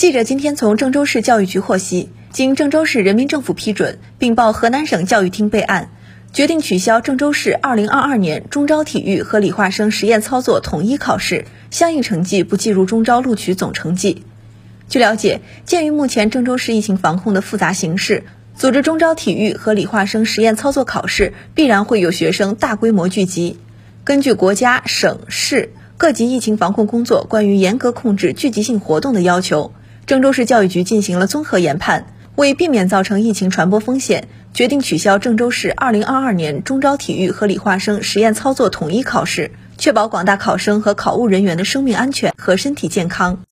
记者今天从郑州市教育局获悉，经郑州市人民政府批准，并报河南省教育厅备案，决定取消郑州市2022年中招体育和理化生实验操作统一考试，相应成绩不计入中招录取总成绩。据了解，鉴于目前郑州市疫情防控的复杂形势，组织中招体育和理化生实验操作考试，必然会有学生大规模聚集。根据国家、省市各级疫情防控工作关于严格控制聚集性活动的要求。郑州市教育局进行了综合研判，为避免造成疫情传播风险，决定取消郑州市2022年中招体育和理化生实验操作统一考试，确保广大考生和考务人员的生命安全和身体健康。